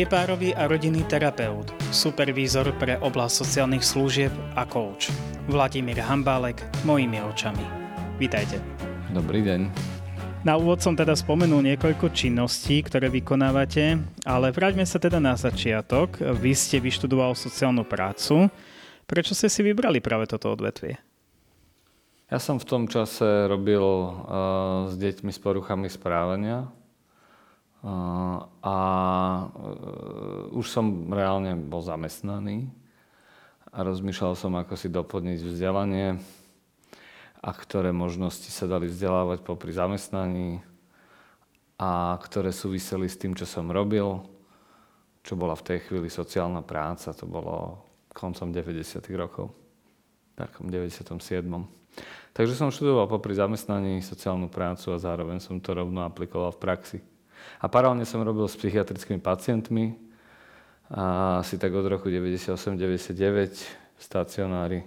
Je párový a rodinný terapeut, supervízor pre oblasť sociálnych služieb a coach. Vladimír Hambálek, mojimi očami. Vítajte. Dobrý deň. Na úvod som teda spomenul niekoľko činností, ktoré vykonávate, ale vráťme sa teda na začiatok. Vy ste vyštudoval sociálnu prácu. Prečo ste si vybrali práve toto odvetvie? Ja som v tom čase robil uh, s deťmi s poruchami správania e, už som reálne bol zamestnaný a rozmýšľal som, ako si doplniť vzdelanie a ktoré možnosti sa dali vzdelávať popri zamestnaní a ktoré súviseli s tým, čo som robil, čo bola v tej chvíli sociálna práca, to bolo koncom 90. rokov, takom 97. Takže som študoval popri zamestnaní sociálnu prácu a zároveň som to rovno aplikoval v praxi. A paralelne som robil s psychiatrickými pacientmi, a asi tak od roku 98-99 v stacionári.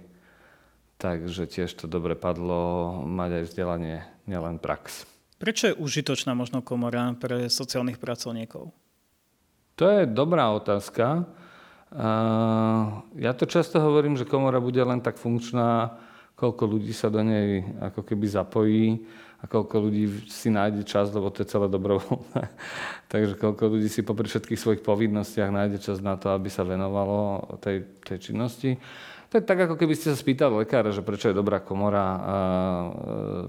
Takže tiež to dobre padlo mať aj vzdelanie, nielen prax. Prečo je užitočná možno komora pre sociálnych pracovníkov? To je dobrá otázka. Ja to často hovorím, že komora bude len tak funkčná, koľko ľudí sa do nej ako keby zapojí a koľko ľudí si nájde čas, lebo to je celé dobrovoľné. Takže koľko ľudí si popri všetkých svojich povinnostiach nájde čas na to, aby sa venovalo tej, tej činnosti. To je tak, ako keby ste sa spýtali lekára, že prečo je dobrá komora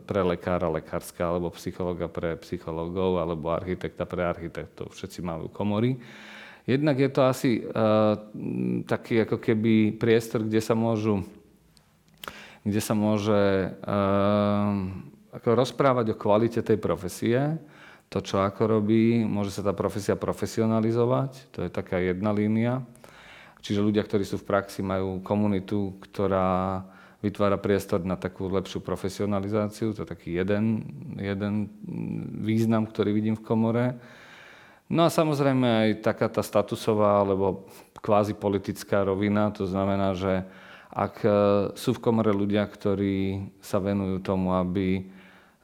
pre lekára lekárska, alebo psychologa pre psychológov, alebo architekta pre architektov. Všetci majú komory. Jednak je to asi uh, taký ako keby priestor, kde sa môžu kde sa môže uh, ako rozprávať o kvalite tej profesie, to, čo ako robí, môže sa tá profesia profesionalizovať, to je taká jedna línia. Čiže ľudia, ktorí sú v praxi, majú komunitu, ktorá vytvára priestor na takú lepšiu profesionalizáciu, to je taký jeden, jeden význam, ktorý vidím v komore. No a samozrejme aj taká tá statusová alebo kvázi politická rovina, to znamená, že ak sú v komore ľudia, ktorí sa venujú tomu, aby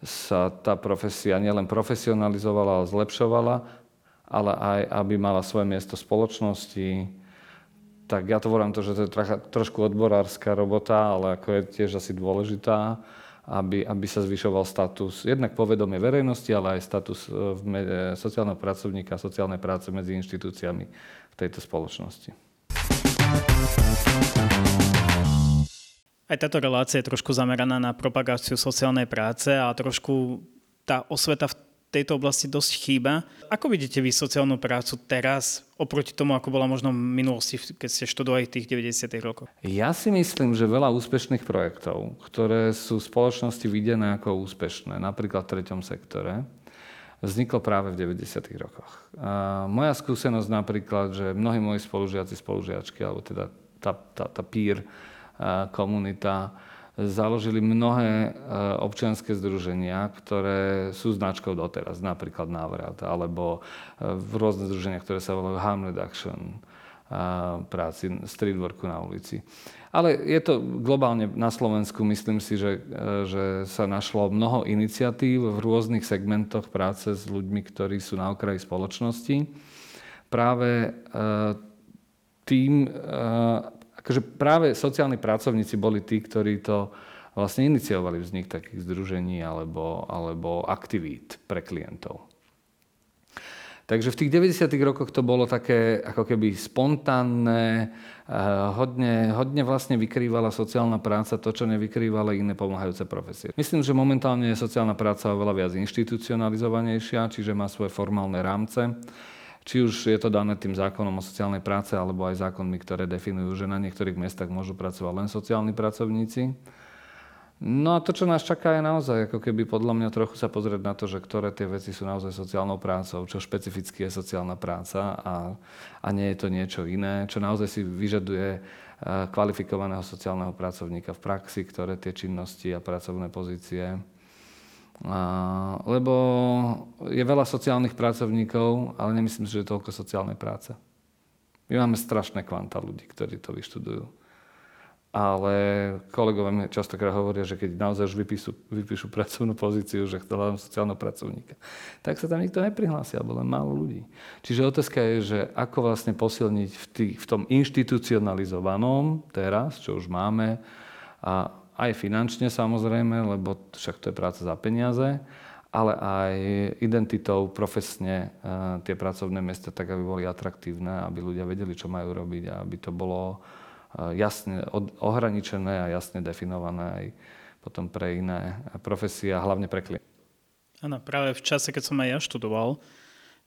sa tá profesia nielen profesionalizovala, ale zlepšovala, ale aj aby mala svoje miesto v spoločnosti. Tak ja to volám to, že to je trocha, trošku odborárska robota, ale ako je tiež asi dôležitá, aby, aby sa zvyšoval status, jednak povedomie verejnosti, ale aj status e, v me, sociálneho pracovníka a sociálnej práce medzi inštitúciami v tejto spoločnosti. Aj táto relácia je trošku zameraná na propagáciu sociálnej práce a trošku tá osveta v tejto oblasti dosť chýba. Ako vidíte vy sociálnu prácu teraz oproti tomu, ako bola možno v minulosti, keď ste študovali tých 90. rokoch? Ja si myslím, že veľa úspešných projektov, ktoré sú v spoločnosti videné ako úspešné, napríklad v treťom sektore, vzniklo práve v 90. rokoch. A moja skúsenosť napríklad, že mnohí moji spolužiaci, spolužiačky, alebo teda tá, tá, tá peer komunita založili mnohé e, občianské združenia, ktoré sú značkou doteraz, napríklad Návrat, alebo e, v rôzne združenia, ktoré sa volajú Harm Reduction, práci streetworku na ulici. Ale je to globálne na Slovensku, myslím si, že, e, že sa našlo mnoho iniciatív v rôznych segmentoch práce s ľuďmi, ktorí sú na okraji spoločnosti. Práve tým akože práve sociálni pracovníci boli tí, ktorí to vlastne iniciovali vznik takých združení alebo, alebo aktivít pre klientov. Takže v tých 90. rokoch to bolo také ako keby spontánne, eh, hodne, hodne vlastne vykrývala sociálna práca to, čo nevykrývali iné pomáhajúce profesie. Myslím, že momentálne je sociálna práca oveľa viac inštitucionalizovanejšia, čiže má svoje formálne rámce či už je to dané tým zákonom o sociálnej práce, alebo aj zákonmi, ktoré definujú, že na niektorých miestach môžu pracovať len sociálni pracovníci. No a to, čo nás čaká, je naozaj ako keby podľa mňa trochu sa pozrieť na to, že ktoré tie veci sú naozaj sociálnou prácou, čo špecificky je sociálna práca a, a nie je to niečo iné, čo naozaj si vyžaduje eh, kvalifikovaného sociálneho pracovníka v praxi, ktoré tie činnosti a pracovné pozície lebo je veľa sociálnych pracovníkov, ale nemyslím si, že je toľko sociálnej práce. My máme strašné kvanta ľudí, ktorí to vyštudujú. ale kolegovia mi častokrát hovoria, že keď naozaj už vypíšu, vypíšu pracovnú pozíciu, že hľadám sociálneho pracovníka, tak sa tam nikto neprihlási, alebo len málo ľudí. Čiže otázka je, že ako vlastne posilniť v, tý, v tom inštitucionalizovanom teraz, čo už máme, a aj finančne samozrejme, lebo však to je práca za peniaze, ale aj identitou profesne e, tie pracovné miesta tak, aby boli atraktívne, aby ľudia vedeli, čo majú robiť a aby to bolo jasne ohraničené a jasne definované aj potom pre iné profesie a hlavne pre klientov. Áno, práve v čase, keď som aj ja študoval,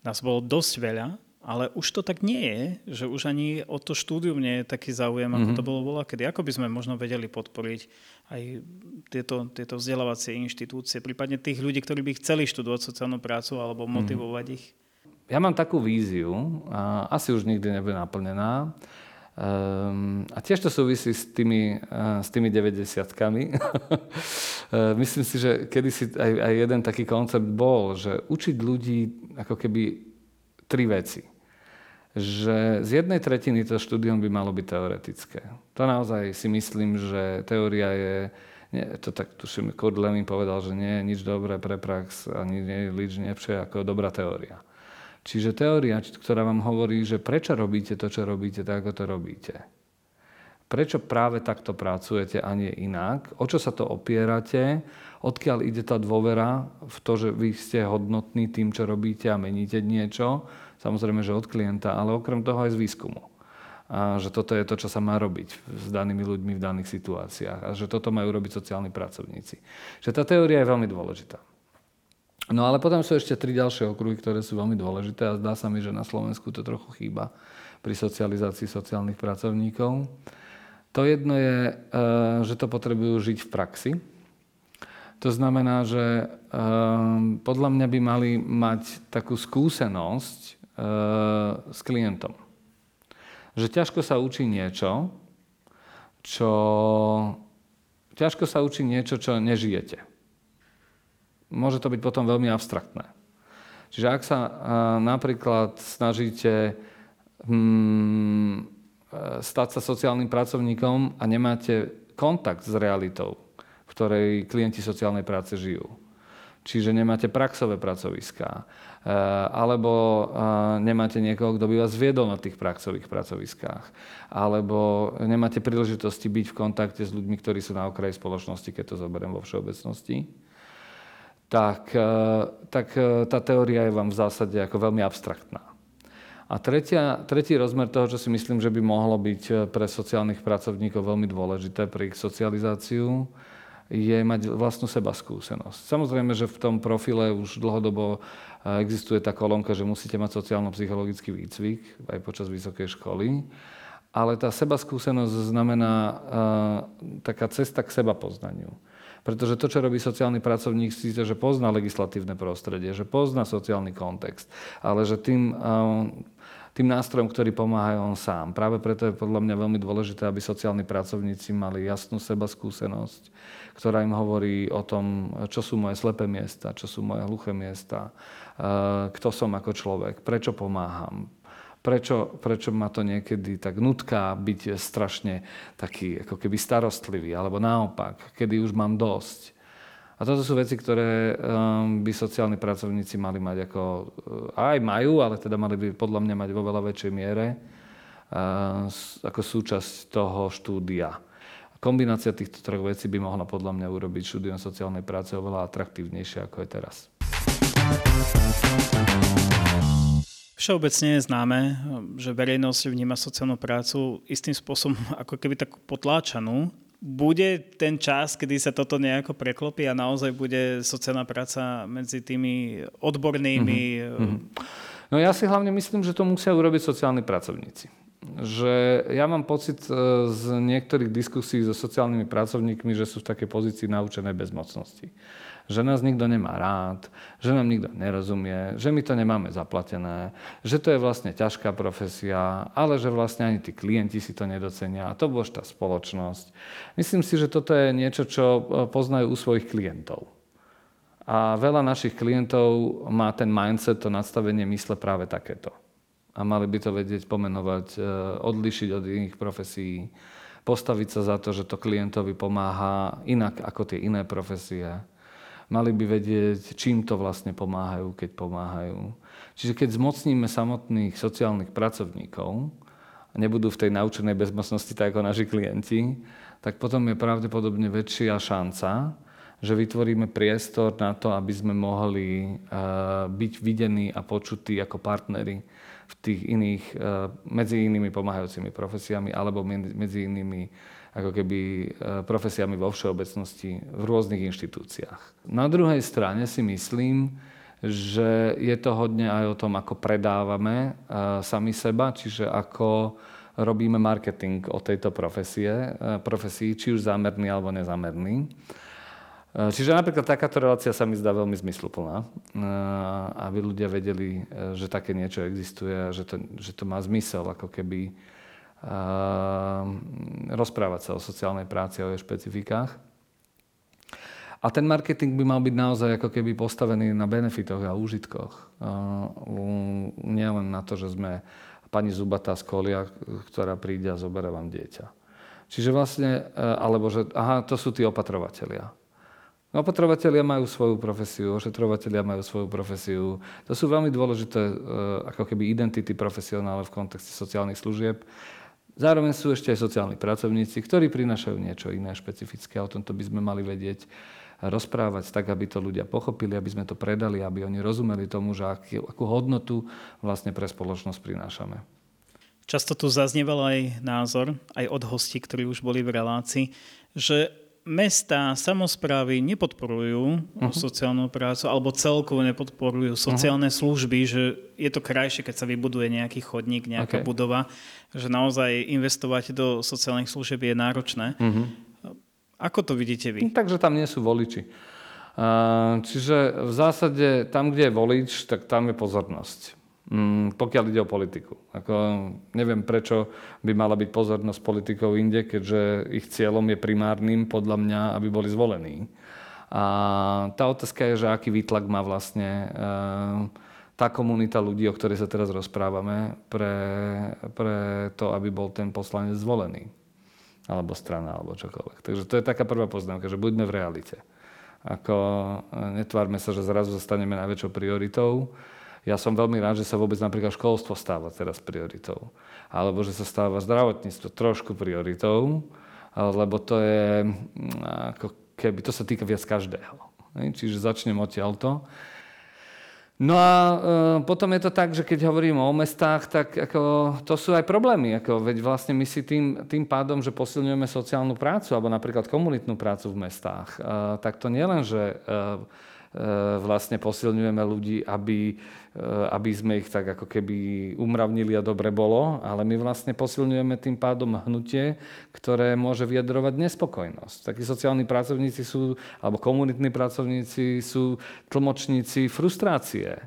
nás bolo dosť veľa, ale už to tak nie je, že už ani o to štúdium nie je taký záujem, ako mm-hmm. to bolo bola kedy. Ako by sme možno vedeli podporiť aj tieto, tieto vzdelávacie inštitúcie, prípadne tých ľudí, ktorí by chceli študovať sociálnu prácu alebo mhm. motivovať mm-hmm. ich? Ja mám takú víziu, a asi už nikdy nebude naplnená, Um, a tiež to súvisí s tými, uh, s tými 90-kami. uh, myslím si, že kedysi aj, aj jeden taký koncept bol, že učiť ľudí ako keby tri veci. Že z jednej tretiny to štúdium by malo byť teoretické. To naozaj si myslím, že teória je nie, to tak tuším, Kurt Lewin povedal, že nie je nič dobré pre prax ani nie je nič lepšie ako dobrá teória. Čiže teória, ktorá vám hovorí, že prečo robíte to, čo robíte, tak ako to robíte. Prečo práve takto pracujete a nie inak? O čo sa to opierate? Odkiaľ ide tá dôvera v to, že vy ste hodnotní tým, čo robíte a meníte niečo? Samozrejme, že od klienta, ale okrem toho aj z výskumu. A že toto je to, čo sa má robiť s danými ľuďmi v daných situáciách. A že toto majú robiť sociálni pracovníci. Že tá teória je veľmi dôležitá. No ale potom sú ešte tri ďalšie okruhy, ktoré sú veľmi dôležité a zdá sa mi, že na Slovensku to trochu chýba pri socializácii sociálnych pracovníkov. To jedno je, e, že to potrebujú žiť v praxi. To znamená, že e, podľa mňa by mali mať takú skúsenosť s klientom. Že ťažko sa učí niečo, čo... Ťažko sa učí niečo, čo nežijete môže to byť potom veľmi abstraktné. Čiže ak sa napríklad snažíte hmm, stať sa sociálnym pracovníkom a nemáte kontakt s realitou, v ktorej klienti sociálnej práce žijú. Čiže nemáte praxové pracoviská, alebo nemáte niekoho, kto by vás viedol na tých praxových pracoviskách, alebo nemáte príležitosti byť v kontakte s ľuďmi, ktorí sú na okraji spoločnosti, keď to zoberiem vo všeobecnosti, tak, e, tak tá teória je vám v zásade ako veľmi abstraktná. A tretia, tretí rozmer toho, čo si myslím, že by mohlo byť pre sociálnych pracovníkov veľmi dôležité pre ich socializáciu, je mať vlastnú seba skúsenosť. Samozrejme, že v tom profile už dlhodobo existuje tá kolónka, že musíte mať sociálno-psychologický výcvik aj počas vysokej školy, ale tá seba skúsenosť znamená uh, taká cesta k seba poznaniu. Pretože to, čo robí sociálny pracovník, síce, že pozná legislatívne prostredie, že pozná sociálny kontext, ale že tým, tým nástrojom, ktorý pomáha on sám. Práve preto je podľa mňa veľmi dôležité, aby sociálni pracovníci mali jasnú seba skúsenosť, ktorá im hovorí o tom, čo sú moje slepé miesta, čo sú moje hluché miesta, kto som ako človek, prečo pomáham, prečo, prečo ma to niekedy tak nutká byť strašne taký ako keby starostlivý, alebo naopak, kedy už mám dosť. A toto sú veci, ktoré um, by sociálni pracovníci mali mať ako, uh, aj majú, ale teda mali by podľa mňa mať vo veľa väčšej miere uh, ako súčasť toho štúdia. Kombinácia týchto troch vecí by mohla podľa mňa urobiť štúdium sociálnej práce oveľa atraktívnejšie, ako je teraz. Všeobecne je známe, že verejnosť vníma sociálnu prácu istým spôsobom ako keby takú potláčanú. Bude ten čas, kedy sa toto nejako preklopí a naozaj bude sociálna práca medzi tými odbornými... Mm-hmm. No ja si hlavne myslím, že to musia urobiť sociálni pracovníci. Že ja mám pocit e, z niektorých diskusí so sociálnymi pracovníkmi, že sú v takej pozícii naučenej bezmocnosti že nás nikto nemá rád, že nám nikto nerozumie, že my to nemáme zaplatené, že to je vlastne ťažká profesia, ale že vlastne ani tí klienti si to nedocenia a to bož tá spoločnosť. Myslím si, že toto je niečo, čo e, poznajú u svojich klientov. A veľa našich klientov má ten mindset, to nastavenie mysle práve takéto. A mali by to vedieť pomenovať, e, odlišiť od iných profesí, postaviť sa za to, že to klientovi pomáha inak ako tie iné profesie. Mali by vedieť, čím to vlastne pomáhajú, keď pomáhajú. Čiže keď zmocníme samotných sociálnych pracovníkov, a nebudú v tej naučenej bezmocnosti tak ako naši klienti, tak potom je pravdepodobne väčšia šanca, že vytvoríme priestor na to, aby sme mohli byť videní a počutí ako partneri v tých iných, medzi inými pomáhajúcimi profesiami alebo medzi inými ako keby profesiami vo všeobecnosti v rôznych inštitúciách. Na druhej strane si myslím, že je to hodne aj o tom, ako predávame sami seba, čiže ako robíme marketing o tejto profesie, profesii, či už zámerný alebo nezámerný. Eh, čiže napríklad takáto relácia sa mi zdá veľmi zmysluplná, eh, aby ľudia vedeli, eh, že také niečo existuje a že to, že to má zmysel ako keby rozprávať sa o sociálnej práci, o jej špecifikách. A ten marketing by mal byť naozaj ako keby postavený na benefitoch a úžitkoch. Nielen na to, že sme pani Zubatá z Kolia, ktorá príde a zoberie vám dieťa. Čiže vlastne, alebo že aha, to sú tí opatrovatelia No, opatrovatelia majú svoju profesiu, ošetrovatelia majú svoju profesiu. To sú veľmi dôležité e, ako keby identity profesionále v kontexte sociálnych služieb. Zároveň sú ešte aj sociálni pracovníci, ktorí prinášajú niečo iné, špecifické. O tomto by sme mali vedieť rozprávať tak, aby to ľudia pochopili, aby sme to predali, aby oni rozumeli tomu, že aký, akú hodnotu vlastne pre spoločnosť prinášame. Často tu zaznieval aj názor, aj od hostí, ktorí už boli v relácii, že mesta, samozprávy nepodporujú uh-huh. sociálnu prácu alebo celkovo nepodporujú sociálne uh-huh. služby, že je to krajšie, keď sa vybuduje nejaký chodník, nejaká okay. budova, že naozaj investovať do sociálnych služieb je náročné. Uh-huh. Ako to vidíte vy? No, takže tam nie sú voliči. Čiže v zásade tam, kde je volič, tak tam je pozornosť. Mm, pokiaľ ide o politiku. Ako, neviem, prečo by mala byť pozornosť politikov inde, keďže ich cieľom je primárnym, podľa mňa, aby boli zvolení. A tá otázka je, že aký výtlak má vlastne e, tá komunita ľudí, o ktorej sa teraz rozprávame, pre, pre to, aby bol ten poslanec zvolený. Alebo strana, alebo čokoľvek. Takže to je taká prvá poznámka, že buďme v realite. Ako, e, netvárme sa, že zrazu zostaneme najväčšou prioritou, ja som veľmi rád, že sa vôbec napríklad školstvo stáva teraz prioritou. Alebo že sa stáva zdravotníctvo trošku prioritou, lebo to je mm, ako keby, to sa týka viac každého. Čiže začnem odtiaľto. No a e, potom je to tak, že keď hovorím o mestách, tak ako, to sú aj problémy. Ako, veď vlastne my si tým, tým pádom, že posilňujeme sociálnu prácu alebo napríklad komunitnú prácu v mestách, e, tak to nielen, že e, E, vlastne posilňujeme ľudí, aby, aby sme ich tak ako keby umravnili a dobre bolo, ale my vlastne posilňujeme tým pádom hnutie, ktoré môže vyjadrovať nespokojnosť. Takí sociálni pracovníci sú, alebo komunitní pracovníci sú tlmočníci frustrácie, e,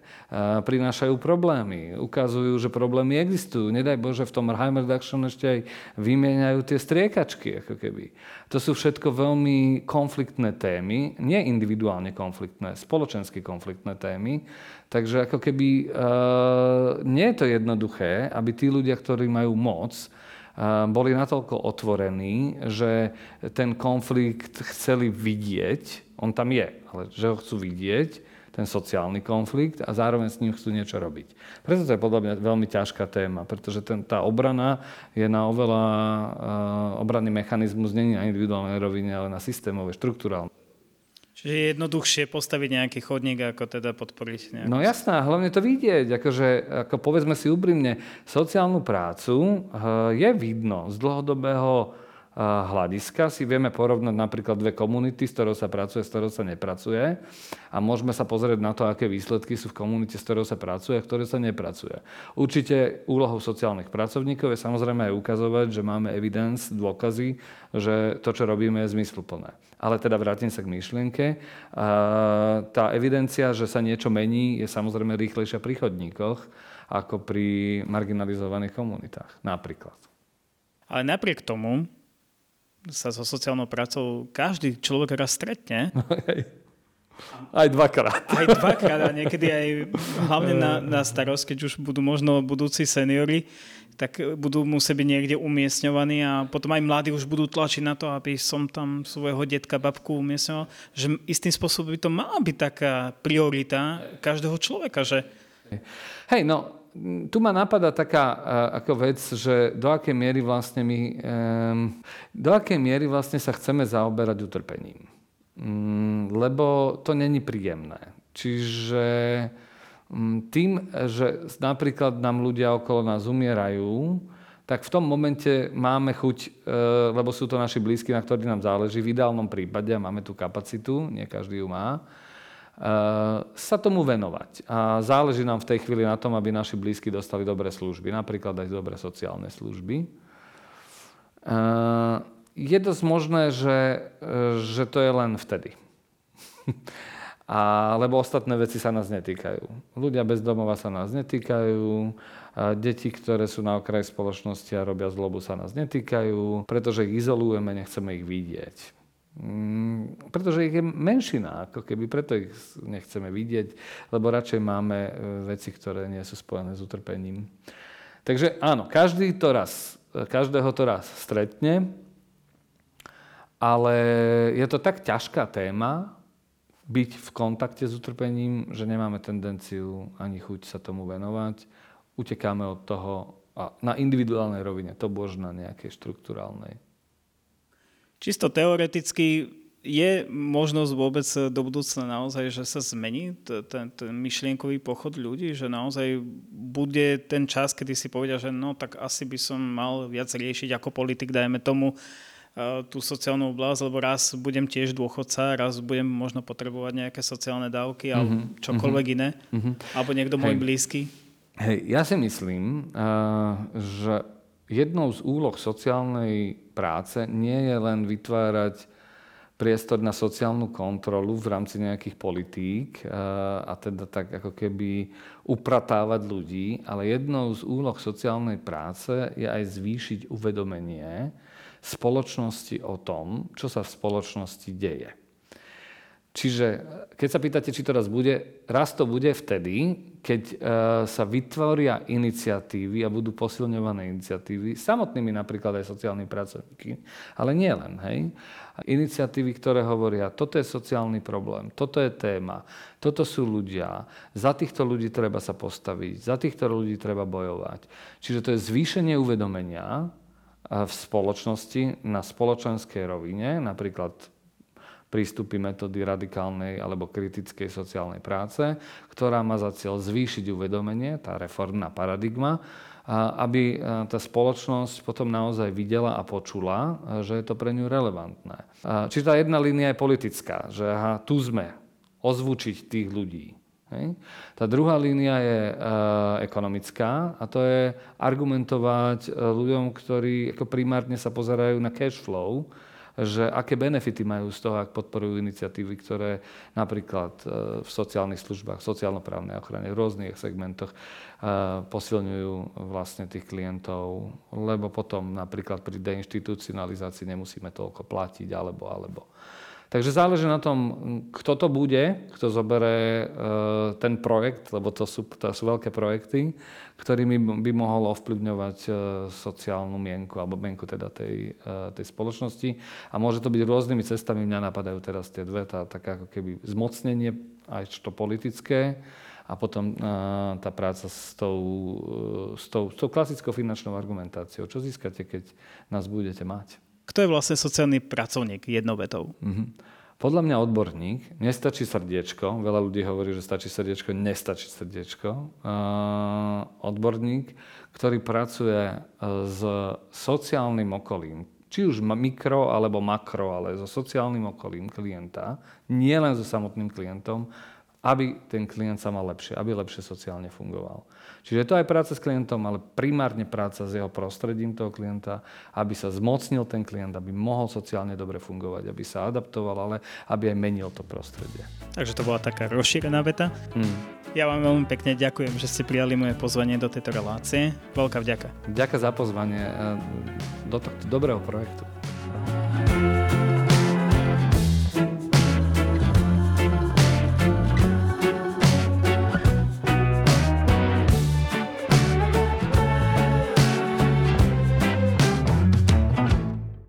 prinášajú problémy, ukazujú, že problémy existujú. Nedaj Bože, v tom harm reduction ešte aj vymieňajú tie striekačky, ako keby. To sú všetko veľmi konfliktné témy, nie individuálne konfliktné, spoločensky konfliktné témy. Takže ako keby uh, nie je to jednoduché, aby tí ľudia, ktorí majú moc, uh, boli natoľko otvorení, že ten konflikt chceli vidieť, on tam je, ale že ho chcú vidieť ten sociálny konflikt a zároveň s ním chcú niečo robiť. Preto to je podľa mňa veľmi ťažká téma, pretože ten, tá obrana je na oveľa uh, obranný mechanizmus, nie na individuálnej rovine, ale na systémovej, štruktúrálnej. Čiže je jednoduchšie postaviť nejaký chodník, ako teda podporiť nejaký... No jasná, hlavne to vidieť. Akože, ako povedzme si úprimne, sociálnu prácu uh, je vidno z dlhodobého hľadiska si vieme porovnať napríklad dve komunity, s ktorou sa pracuje, s ktorou sa nepracuje a môžeme sa pozrieť na to, aké výsledky sú v komunite, s ktorou sa pracuje a ktoré sa nepracuje. Určite úlohou sociálnych pracovníkov je samozrejme aj ukazovať, že máme evidence, dôkazy, že to, čo robíme, je zmysluplné. Ale teda vrátim sa k myšlienke. Tá evidencia, že sa niečo mení, je samozrejme rýchlejšia pri chodníkoch ako pri marginalizovaných komunitách. Napríklad. Ale napriek tomu sa so sociálnou prácou každý človek raz stretne. Aj dvakrát. Aj dvakrát a niekedy aj hlavne na, na starosť, keď už budú možno budúci seniory, tak budú musieť byť niekde umiestňovaní a potom aj mladí už budú tlačiť na to, aby som tam svojho detka, babku umiestňoval. Že istým spôsobom by to mala byť taká priorita každého človeka, že... Hej, no, tu ma napadá taká ako vec, že do akej miery vlastne my, do akej miery vlastne sa chceme zaoberať utrpením. Um, lebo to není príjemné. Čiže tým, že napríklad nám ľudia okolo nás umierajú, tak v tom momente máme chuť, e, lebo sú to naši blízky, na ktorých nám záleží, v ideálnom prípade, a máme tú kapacitu, nie každý ju má, sa tomu venovať. A záleží nám v tej chvíli na tom, aby naši blízky dostali dobré služby, napríklad aj dobré sociálne služby. E, je dosť možné, že, že to je len vtedy. A, lebo ostatné veci sa nás netýkajú. Ľudia bez domova sa nás netýkajú, deti, ktoré sú na okraji spoločnosti a robia zlobu, sa nás netýkajú, pretože ich izolujeme, nechceme ich vidieť. Mm, pretože ich je menšina, ako keby preto ich nechceme vidieť, lebo radšej máme e, veci, ktoré nie sú spojené s utrpením. Takže áno, každý to raz, každého to raz stretne, ale je to tak ťažká téma, byť v kontakte s utrpením, že nemáme tendenciu ani chuť sa tomu venovať. Utekáme od toho a na individuálnej rovine, to bož na nejakej štruktúrálnej. Čisto teoreticky je možnosť vôbec do budúcna naozaj, že sa zmení ten, ten myšlienkový pochod ľudí, že naozaj bude ten čas, kedy si povedia, že no tak asi by som mal viac riešiť ako politik, dajme tomu, tú sociálnu oblasť, lebo raz budem tiež dôchodca, raz budem možno potrebovať nejaké sociálne dávky alebo mm-hmm. čokoľvek mm-hmm. iné, mm-hmm. alebo niekto môj blízky. Hej, ja si myslím, že jednou z úloh sociálnej práce nie je len vytvárať priestor na sociálnu kontrolu v rámci nejakých politík a teda tak ako keby upratávať ľudí, ale jednou z úloh sociálnej práce je aj zvýšiť uvedomenie, spoločnosti o tom, čo sa v spoločnosti deje. Čiže keď sa pýtate, či to raz bude, raz to bude vtedy, keď e, sa vytvoria iniciatívy a budú posilňované iniciatívy, samotnými napríklad aj sociálni pracovníky, ale nie len, hej. Iniciatívy, ktoré hovoria, toto je sociálny problém, toto je téma, toto sú ľudia, za týchto ľudí treba sa postaviť, za týchto ľudí treba bojovať. Čiže to je zvýšenie uvedomenia v spoločnosti na spoločenskej rovine, napríklad prístupy metódy radikálnej alebo kritickej sociálnej práce, ktorá má za cieľ zvýšiť uvedomenie, tá reformná paradigma, aby tá spoločnosť potom naozaj videla a počula, že je to pre ňu relevantné. Čiže tá jedna línia je politická, že aha, tu sme, ozvučiť tých ľudí. Hej. Tá druhá línia je e, ekonomická a to je argumentovať e, ľuďom, ktorí ako primárne sa pozerajú na cash flow, že aké benefity majú z toho, ak podporujú iniciatívy, ktoré napríklad e, v sociálnych službách, sociálno-právnej ochrane, v rôznych segmentoch e, posilňujú vlastne tých klientov, lebo potom napríklad pri deinstitucionalizácii nemusíme toľko platiť, alebo, alebo. Takže záleží na tom, kto to bude, kto zoberie e, ten projekt, lebo to sú, to sú veľké projekty, ktorými by mohol ovplyvňovať e, sociálnu mienku alebo mienku teda tej, e, tej spoločnosti. A môže to byť rôznymi cestami. Mňa napadajú teraz tie dve, tá taká ako keby zmocnenie, aj to politické, a potom tá práca s tou, s, tou, s tou klasickou finančnou argumentáciou. Čo získate, keď nás budete mať? Kto je vlastne sociálny pracovník jednou vetou? Mm-hmm. Podľa mňa odborník, nestačí srdiečko, veľa ľudí hovorí, že stačí srdiečko, nestačí srdiečko. Uh, odborník, ktorý pracuje e, s sociálnym okolím, či už mikro alebo makro, ale so sociálnym okolím klienta, nie len so samotným klientom, aby ten klient sa mal lepšie, aby lepšie sociálne fungoval. Čiže je to aj práca s klientom, ale primárne práca s jeho prostredím toho klienta, aby sa zmocnil ten klient, aby mohol sociálne dobre fungovať, aby sa adaptoval, ale aby aj menil to prostredie. Takže to bola taká rozšírená veta. Hmm. Ja vám veľmi pekne ďakujem, že ste prijali moje pozvanie do tejto relácie. Veľká vďaka. Ďakujem za pozvanie eh, do tohto dobrého projektu.